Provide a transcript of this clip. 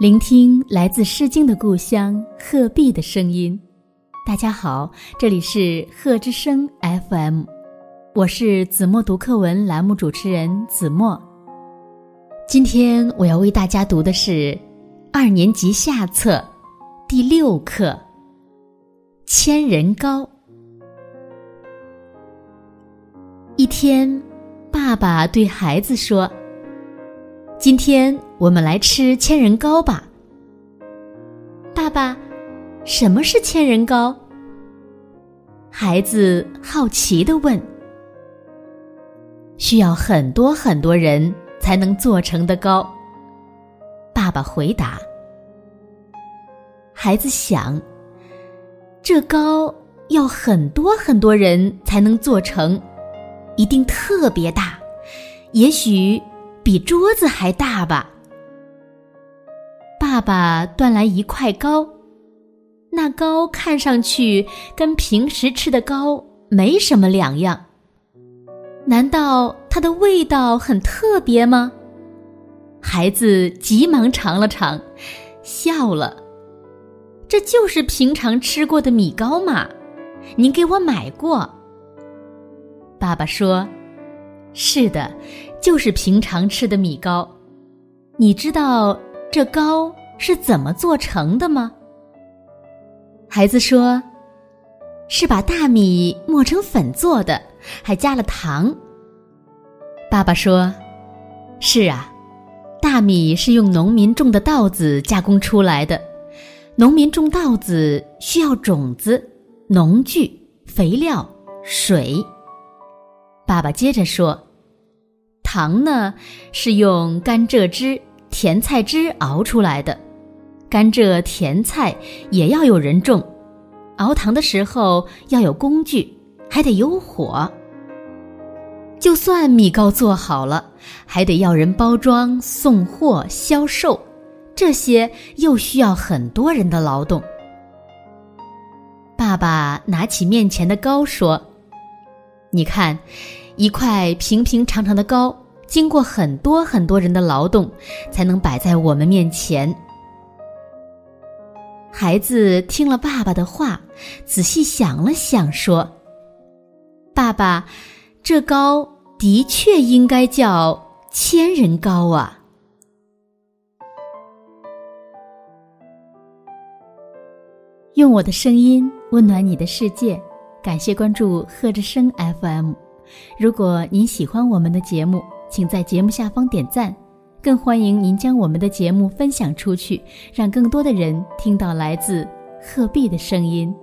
聆听来自《诗经》的故乡鹤壁的声音。大家好，这里是鹤之声 FM，我是子墨读课文栏目主持人子墨。今天我要为大家读的是二年级下册第六课《千人糕》。一天，爸爸对孩子说：“今天我们来吃千人糕吧。”爸爸，什么是千人糕？孩子好奇的问。需要很多很多人才能做成的糕。爸爸回答。孩子想，这糕要很多很多人才能做成。一定特别大，也许比桌子还大吧。爸爸端来一块糕，那糕看上去跟平时吃的糕没什么两样。难道它的味道很特别吗？孩子急忙尝了尝，笑了。这就是平常吃过的米糕嘛，您给我买过。爸爸说：“是的，就是平常吃的米糕。你知道这糕是怎么做成的吗？”孩子说：“是把大米磨成粉做的，还加了糖。”爸爸说：“是啊，大米是用农民种的稻子加工出来的。农民种稻子需要种子、农具、肥料、水。”爸爸接着说：“糖呢，是用甘蔗汁、甜菜汁熬出来的。甘蔗、甜菜也要有人种，熬糖的时候要有工具，还得有火。就算米糕做好了，还得要人包装、送货、销售，这些又需要很多人的劳动。”爸爸拿起面前的糕说：“你看。”一块平平常常的糕，经过很多很多人的劳动，才能摆在我们面前。孩子听了爸爸的话，仔细想了想，说：“爸爸，这糕的确应该叫千人糕啊！”用我的声音温暖你的世界，感谢关注贺之声 FM。如果您喜欢我们的节目，请在节目下方点赞，更欢迎您将我们的节目分享出去，让更多的人听到来自鹤壁的声音。